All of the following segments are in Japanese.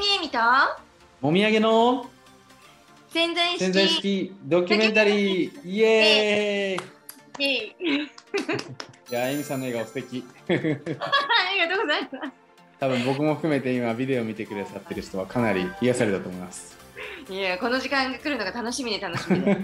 みえみともみあげの？潜在潜在意式識ドキュメンタリー。イエーイ。イエイ。いや、えみさんの笑顔素敵。ありがとうございます。多分僕も含めて今ビデオ見てくださってる人はかなり癒されたと思います。いやこの時間が来るのが楽しみで楽しみで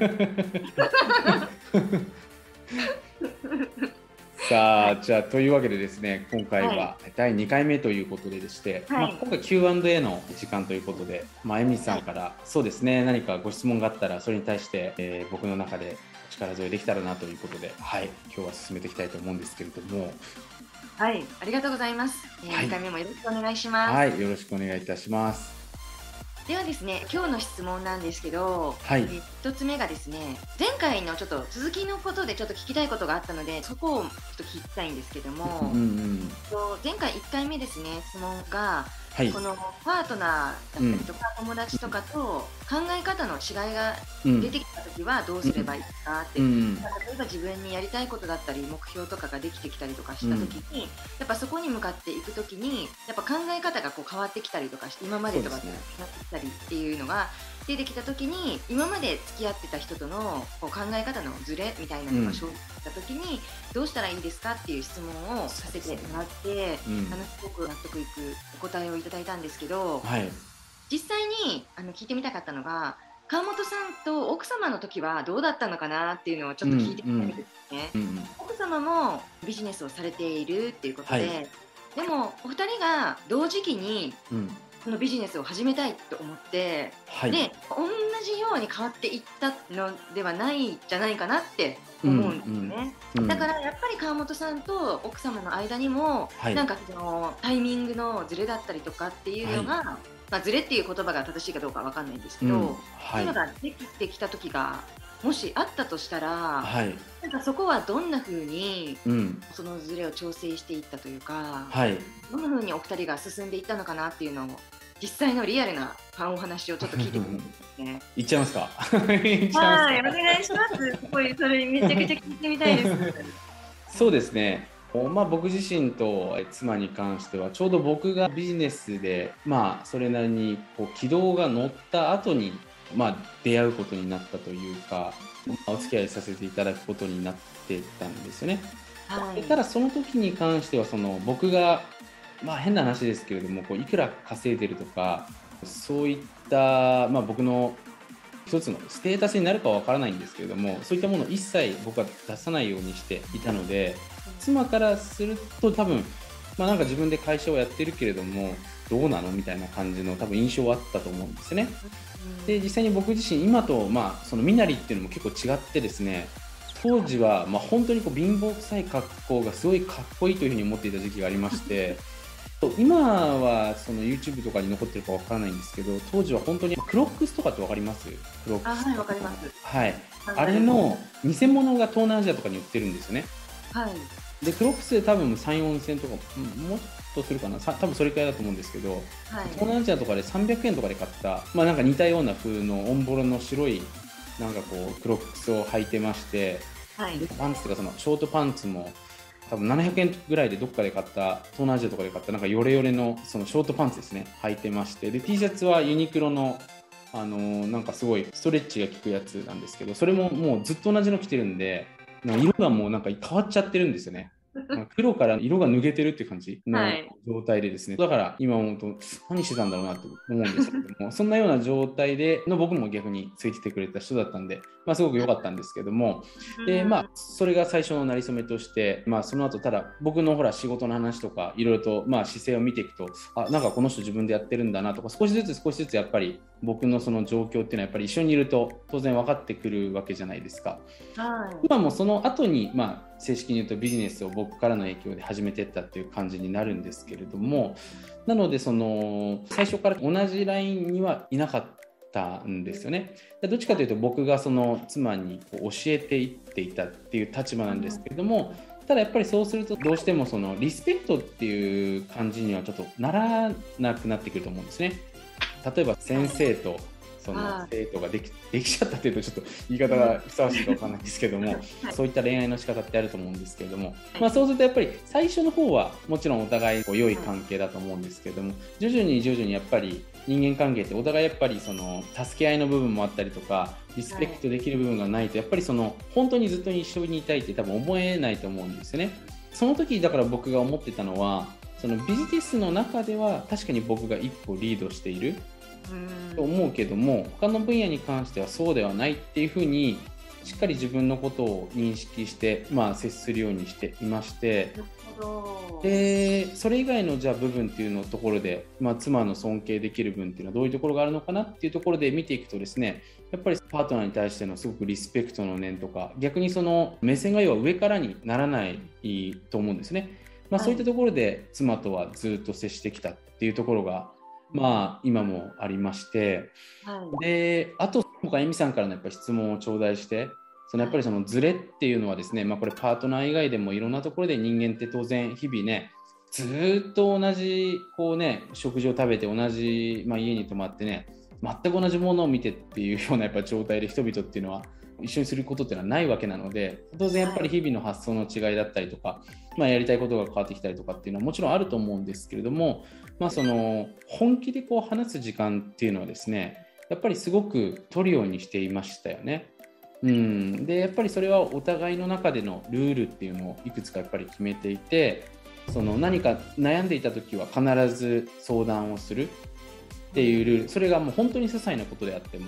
さあ、じゃあというわけでですね今回はは第2回目ということででして、はい。まあ、今回 Q&A の時間ということで、まあ、えみさんから、そうですね何かご質問があったらそれに対して、えー僕の中でお力添えできたらなということで、はい、今日は進めていきたいと思うんですけれども、はいありがとうございます、えーはい。2回目もよろしくお願いします、はい、よろしくお願いいたします。ではですね今日の質問なんですけど、はい。えー一つ目がですね前回のちょっと続きのことでちょっと聞きたいことがあったのでそこをちょっと聞きたいんですけども、うんうん、と前回1回目ですね質問がはい。こ、のパートナーだったりとか、友達とかと考え方の違いがうん。出てきた時はどうすればいいかって、うん例えば自分にやりたいことだったり目標とかができてきたりとかした時に、やっぱそこに向かっていく時にやっぱ考え方がこう変わってきたりとかして今までとかとそうですねなってきたりっていうのが出てきた時に今まで付き合ってた人とのこう考え方のズレみたいなのが生じた時に、どうしたらいいですかっていう質問をさせてもらって、うん。あのすごく納得いくお答えをいただいたんですけど、はい、実際にあの聞いてみたかったのが川本さんと奥様の時はどうだったのかなっていうのをちょっと聞いてみたいですね。うんうん、奥様もビジネスをされているっていうことで、はい。でもお二人が同時期にうん、このビジネスを始めたいと思って、はい、で同じように変わっていったのではないんじゃないかなって思うんですよね。うん。だからやっぱり川本さんと奥様の間にも、はい。なんかそのタイミングのズレだったりとかっていうのが、まあ、ズレっていう言葉が正しいかどうかわかんないんですけど、うん。そうはいいうの、ができてきた時がもしあったとしたら、はい、なんかそこはどんな風にうん、そのズレを調整していったというか、はい、どんな風にお二人が進んでいったのかなっていうのを実際のリアルなファンお話をちょっと聞いてみたいですね。いっちゃいますか？いっちゃはいい、お。願いします。すごいそれめちゃくちゃ聞いてみたいです。そうですね。まあ、僕自身とえ妻に関してはちょうど僕がビジネスで、まあ、それなりにこう軌道が乗った後に、まあ、出会うことになったというか、まあお付き合いさせていただくことになってたんですよね。はい。ただその時に関してはその僕がまあ変な話ですけれどもこういくら稼いでるとかそういった、まあ、僕の一つのステータスになるかは分からないんですけれどもそういったものを一切僕は出さないようにしていたので妻からすると多分、まあ、なんか自分で会社をやってるけれどもどうなのみたいな感じの多分印象はあったと思うんですね。で実際に僕自身今と、まあ、その身なりっていうのも結構違ってですね当時は、まあ、本当にこう貧乏臭い格好がすごいかっこいいというふうに思っていた時期がありまして今はその YouTube とかに残ってるかわからないんですけど当時は本当にクロックスとかってわかります？クロックス。あはいわかります。はい。あれの偽物が東南アジアとかに売ってるんですよね。はい。でクロックスで多分3、4千とかうんもっとするかな？さ多分それくらいだと思うんですけどはい。東南アジアとかで300円とかで買った、まあ、なんか似たような風のオンボロの白いなんかこうクロックスを履いてましてはい。でパンツとかそのショートパンツも多分700円ぐらいでどっかで買った東南アジアとかで買ったなんかヨレヨレのそのショートパンツですね履いてましてで T シャツはユニクロのあのーなんかすごいストレッチが効くやつなんですけどそれももうずっと同じの着てるんでなんか色がもうなんか変わっちゃってるんですよね。なんか黒から色が抜けてるっていう感じのはい。状態でですね、だから今思うと何してたんだろうなと思うんですけどもそんなような状態での僕も逆についててくれた人だったんで、まあ、すごく良かったんですけどもでまあそれが最初のなりそめとして、まあ、その後ただ僕のほら仕事の話とかいろいろとまあ姿勢を見ていくとあなんかこの人自分でやってるんだなとか少しずつ少しずつやっぱり僕のその状況っていうのはやっぱり一緒にいると当然分かってくるわけじゃないですか。はい。今もその後にまあ正式に言うとビジネスを僕からの影響で始めてったっていう感じになるんですけれどもなのでその最初から同じラインにはいなかったんですよね。どっちかというと僕がその妻にこう教えていっていたっていう立場なんですけれどもただやっぱりそうするとどうしてもそのリスペクトっていう感じにはちょっとならなくなってくると思うんですね。例えば先生とそのはい生徒ができできちゃったっていうとちょっと言い方がふさわしいかわかんないですけども、そういった恋愛の仕方ってあると思うんですけれども、まあ、そうするとやっぱり最初の方はもちろんお互いこう良い関係だと思うんですけれども徐々に徐々にやっぱり人間関係ってお互いやっぱりその助け合いの部分もあったりとかリスペクトできる部分がないとやっぱりその本当にずっと一緒にいたいって多分思えないと思うんですよね。その時だから僕が思ってたのはそのビジネスの中では確かに僕が一歩リードしていると思うけども他の分野に関してはそうではないっていうふうにしっかり自分のことを認識して、まあ、接するようにしていまして。でそれ以外のじゃあ部分っていうのところで、まあ、妻の尊敬できる分っていうのはどういうところがあるのかなっていうところで見ていくとですねやっぱりパートナーに対してのすごくリスペクトの念とか逆にその目線が要は上からにならないと思うんですね。まあ、そういったところで妻とはずっと接してきたっていうところがまあ、今もありまして、はい、であと今回、エミさんからのやっぱ質問を頂戴して、そのやっぱりそのズレっていうのはですね、まあ、これパートナー以外でもいろんなところで人間って当然日々ねずっと同じこうね食事を食べて同じ、まあ、家に泊まってね全く同じものを見てっていうようなやっぱ状態で人々っていうのは一緒にすることっていうのはないわけなので当然やっぱり日々の発想の違いだったりとか、まあ、やりたいことが変わってきたりとかっていうのはもちろんあると思うんですけれども、まあ、その本気でこう話す時間っていうのはですねやっぱりすごく取るようにしていましたよね。うん、でやっぱりそれはお互いの中でのルールっていうのをいくつかやっぱり決めていてその何か悩んでいた時は必ず相談をするっていうルールそれがもう本当に些細なことであっても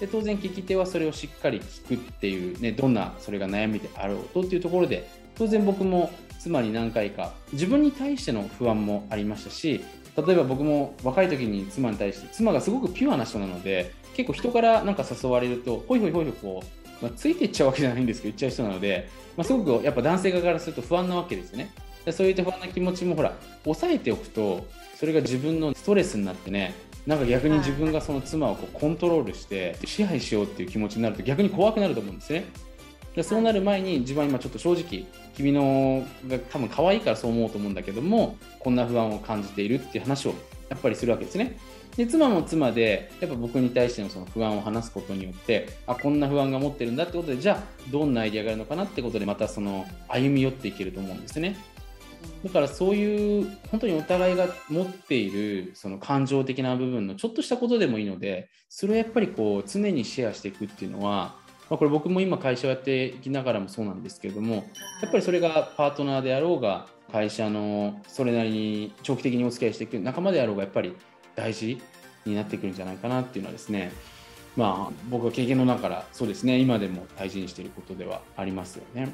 で当然聞き手はそれをしっかり聞くっていう、ね、どんなそれが悩みであろうとっていうところで当然僕も妻に何回か自分に対しての不安もありましたし例えば僕も若い時に妻に対して妻がすごくピュアな人なので結構人からなんか誘われるとほいほいほいほいこう、まあ、ついていっちゃうわけじゃないんですけど言っちゃう人なので、まあ、すごくやっぱ男性側からすると不安なわけですよね。でそういった不安な気持ちもほら抑えておくとそれが自分のストレスになってねなんか逆に自分がその妻をこうコントロールして支配しようっていう気持ちになると逆に怖くなると思うんですねでそうなる前に自分は今ちょっと正直君のが多分可愛いからそう思うと思うんだけどもこんな不安を感じているっていう話をやっぱりするわけですね。で妻も妻でやっぱ僕に対してのその不安を話すことによってあこんな不安が持ってるんだってことでじゃあどんなアイデアがあるのかなってことでまたその歩み寄っていけると思うんですね。だからそういう本当にお互いが持っているその感情的な部分のちょっとしたことでもいいのでそれをやっぱりこう常にシェアしていくっていうのはまあ、これ僕も今会社をやっていきながらもそうなんですけれどもやっぱりそれがパートナーであろうが会社のそれなりに長期的にお付き合いしていく仲間であろうがやっぱり大事になってくるんじゃないかなっていうのはですねまあ僕は経験の中からそうですね今でも大事にしていることではありますよね。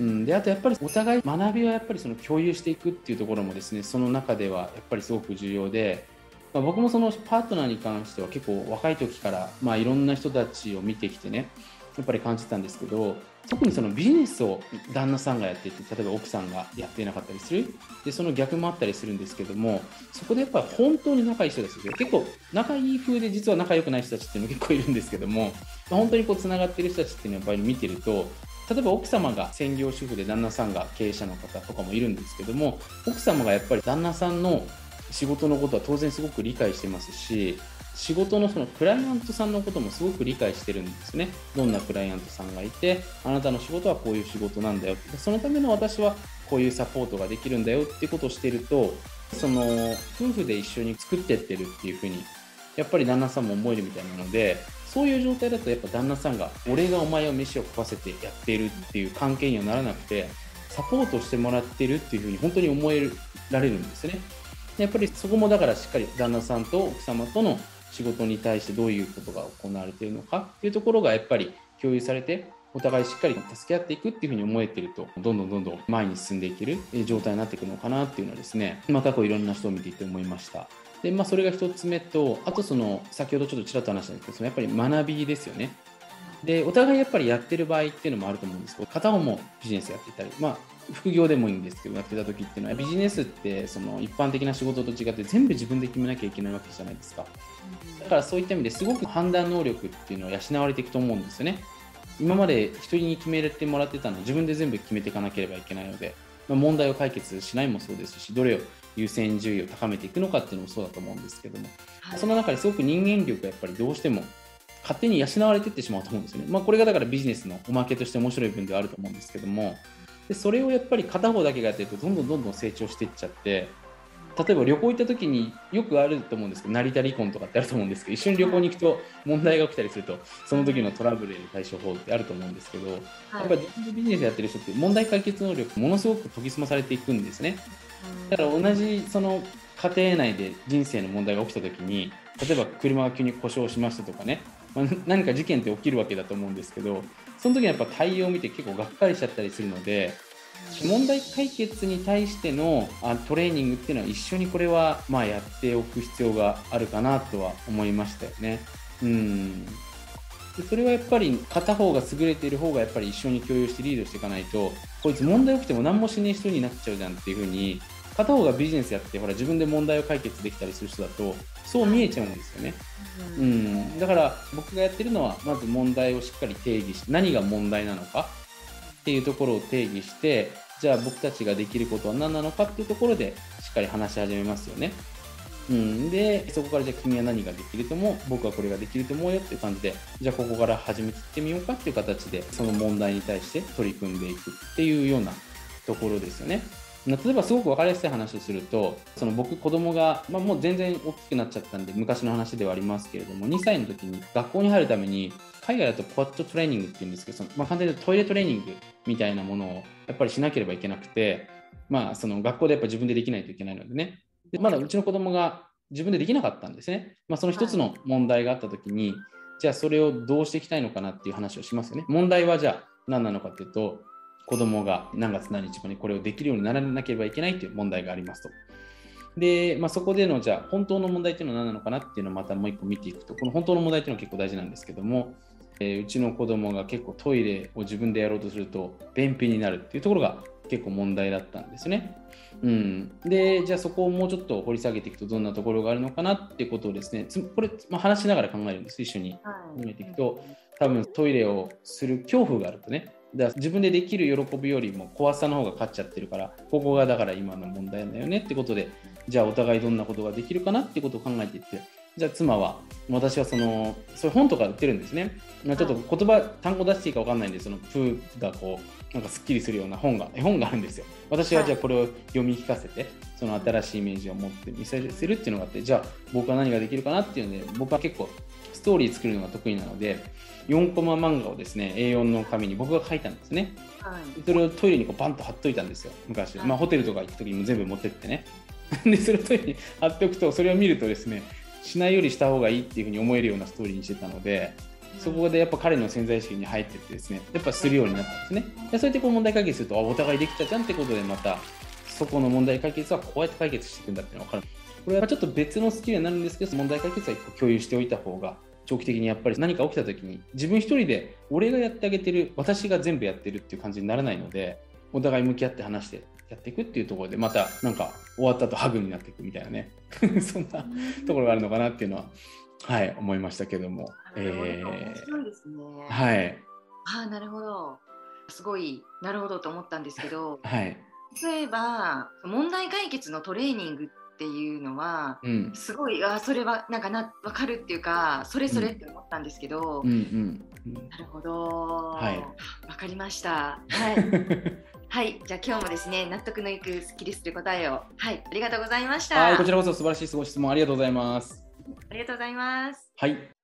うん、であとやっぱりお互い学びはやっぱりその共有していくっていうところもですねその中ではやっぱりすごく重要で、まあ、僕もそのパートナーに関しては結構若い時から、まあ、いろんな人たちを見てきてねやっぱり感じたんですけど特にそのビジネスを旦那さんがやっていて例えば奥さんがやっていなかったりする。でその逆もあったりするんですけどもそこでやっぱり本当に仲いい人たち結構仲いい風で実は仲良くない人たちっていうの結構いるんですけども本当にこうつながってる人たちっていうのはやっぱり見てると例えば奥様が専業主婦で旦那さんが経営者の方とかもいるんですけども奥様がやっぱり旦那さんの仕事のことは当然すごく理解してますし仕事のそのクライアントさんのこともすごく理解してるんですね。どんなクライアントさんがいて、あなたの仕事はこういう仕事なんだよ。そのための私はこういうサポートができるんだよっていうことをしてると、その夫婦で一緒に作ってってるっていうふうに、やっぱり旦那さんも思えるみたいなので、そういう状態だとやっぱ旦那さんが、俺がお前を飯を食わせてやってるっていう関係にはならなくて、サポートしてもらってるっていうふうに本当に思えられるんですね。やっぱりそこもだからしっかり旦那さんと奥様との仕事に対してどういうことが行われているのかっていうところがやっぱり共有されてお互いしっかり助け合っていくっていうふうに思えてるとどんどんどんどん前に進んでいける状態になっていくのかなっていうのはですねまたこういろんな人を見ていて思いました。でまあそれが1つ目とあとその先ほどちょっとちらっと話したんですけどそのやっぱり学びですよね。でお互いやっぱりやってる場合っていうのもあると思うんですけど片方もビジネスやっていたりまあ副業でもいいんですけどやってた時っていうのはビジネスってその一般的な仕事と違って全部自分で決めなきゃいけないわけじゃないですか。だからそういった意味ですごく判断能力っていうのは養われていくと思うんですよね。今まで人に決めてもらってたの自分で全部決めていかなければいけないので、まあ、問題を解決しないもそうですしどれを優先順位を高めていくのかっていうのもそうだと思うんですけども、はい、その中ですごく人間力がやっぱりどうしても勝手に養われていってしまうと思うんですよね。まあ、これがだからビジネスのおまけとして面白い分ではあると思うんですけども、でそれをやっぱり片方だけがやってるとどんどんどんどん成長していっちゃって例えば旅行行った時によくあると思うんですけど成田離婚とかってあると思うんですけど一緒に旅行に行くと問題が起きたりするとその時のトラブルへの対処法ってあると思うんですけど、はい、やっぱり自分でビジネスやってる人って問題解決能力ものすごく研ぎ澄まされていくんですね。だから同じその家庭内で人生の問題が起きた時に例えば車が急に故障しましたとかね、まあ、何か事件って起きるわけだと思うんですけどその時にやっぱ対応を見て結構がっかりしちゃったりするので問題解決に対してのあトレーニングっていうのは一緒にこれはまあやっておく必要があるかなとは思いましたよね。うん。でそれはやっぱり片方が優れている方がやっぱり一緒に共有してリードしていかないとこいつ問題起きても何もしねえ人になっちゃうじゃんっていう風に片方がビジネスやってほら自分で問題を解決できたりする人だとそう見えちゃうんですよね、うん、だから僕がやってるのはまず問題をしっかり定義して何が問題なのかっていうところを定義してじゃあ僕たちができることは何なのかっていうところでしっかり話し始めますよね。うん、でそこからじゃあ君は何ができると思う？僕はこれができると思うよっていう感じでじゃあここから始めていってみようかっていう形でその問題に対して取り組んでいくっていうようなところですよね。例えばすごく分かりやすい話をするとその僕子供が、まあ、もう全然大きくなっちゃったんで昔の話ではありますけれども2歳の時に学校に入るために海外だとポットトレーニングっていうんですけどその、まあ、簡単にトイレトレーニングみたいなものをやっぱりしなければいけなくて、まあ、その学校でやっぱ自分でできないといけないのでね。でまだうちの子供が自分でできなかったんですね、まあ、その一つの問題があった時に、じゃあそれをどうしていきたいのかなっていう話をしますよね。問題はじゃあ何なのかっていうと子供が何月何日までこれをできるようにならなければいけないという問題がありますと。で、まあ、そこでのじゃあ本当の問題っていうのは何なのかなっていうのをまたもう一個見ていくとこの本当の問題っていうのは結構大事なんですけども、えー、うちの子供が結構トイレを自分でやろうとすると便秘になるっていうところが結構問題だったんですね。うん、でじゃあそこをもうちょっと掘り下げていくとどんなところがあるのかなってことをですねこれ、まあ、話しながら考えるんです。一緒に考えていくと、多分トイレをする恐怖があるとね。だから自分でできる喜びよりも怖さの方が勝っちゃってるからここがだから今の問題だよねってことでじゃあお互いどんなことができるかなってことを考えていってじゃあ妻は私はそのそういう本とか売ってるんですね、まあ、ちょっと言葉単語出していいか分かんないんでそのプーがこうなんかすっきりするような本が絵本があるんですよ。私はじゃあこれを読み聞かせてその新しいイメージを持って見せるっていうのがあってじゃあ僕は何ができるかなっていうので僕は結構ストーリー作るのが得意なので4コマ漫画をですね A4 の紙に僕が書いたんですね、はい、それをトイレにこうバンと貼っといたんですよ昔、はい、まあ、ホテルとか行った時にも全部持ってってね。でそれをトイレに貼っておくとそれを見るとですねしないよりした方がいいっていうふうに思えるようなストーリーにしてたのでそこでやっぱ彼の潜在意識に入ってってですねやっぱするようになったんですね。でそうやってこう問題解決するとあお互いできたじゃんってことでまたそこの問題解決はこうやって解決していくんだっていうのが分かる。これはちょっと別のスキルになるんですけど問題解決は個共有しておいた方が長期的にやっぱり何か起きた時に自分一人で俺がやってあげてる私が全部やってるっていう感じにならないのでお互い向き合って話してやっていくっていうところでまたなんか終わった後ハグになっていくみたいなね。そんなところがあるのかなっていうのははい思いましたけども。えー、面白いですね。はい。ああなるほど。すごいなるほどと思ったんですけど、はい、例えば問題解決のトレーニングっていうのは、うん、すごいあそれはなんかな分かるっていうかそれそれって思ったんですけど、うん。うんうん、なるほど、はい、分かりました。はい はい、じゃあ今日もですね納得のいくスッキリする答えをはいありがとうございました。はいこちらこそ素晴らしいご質問ありがとうございます。ありがとうございます。はい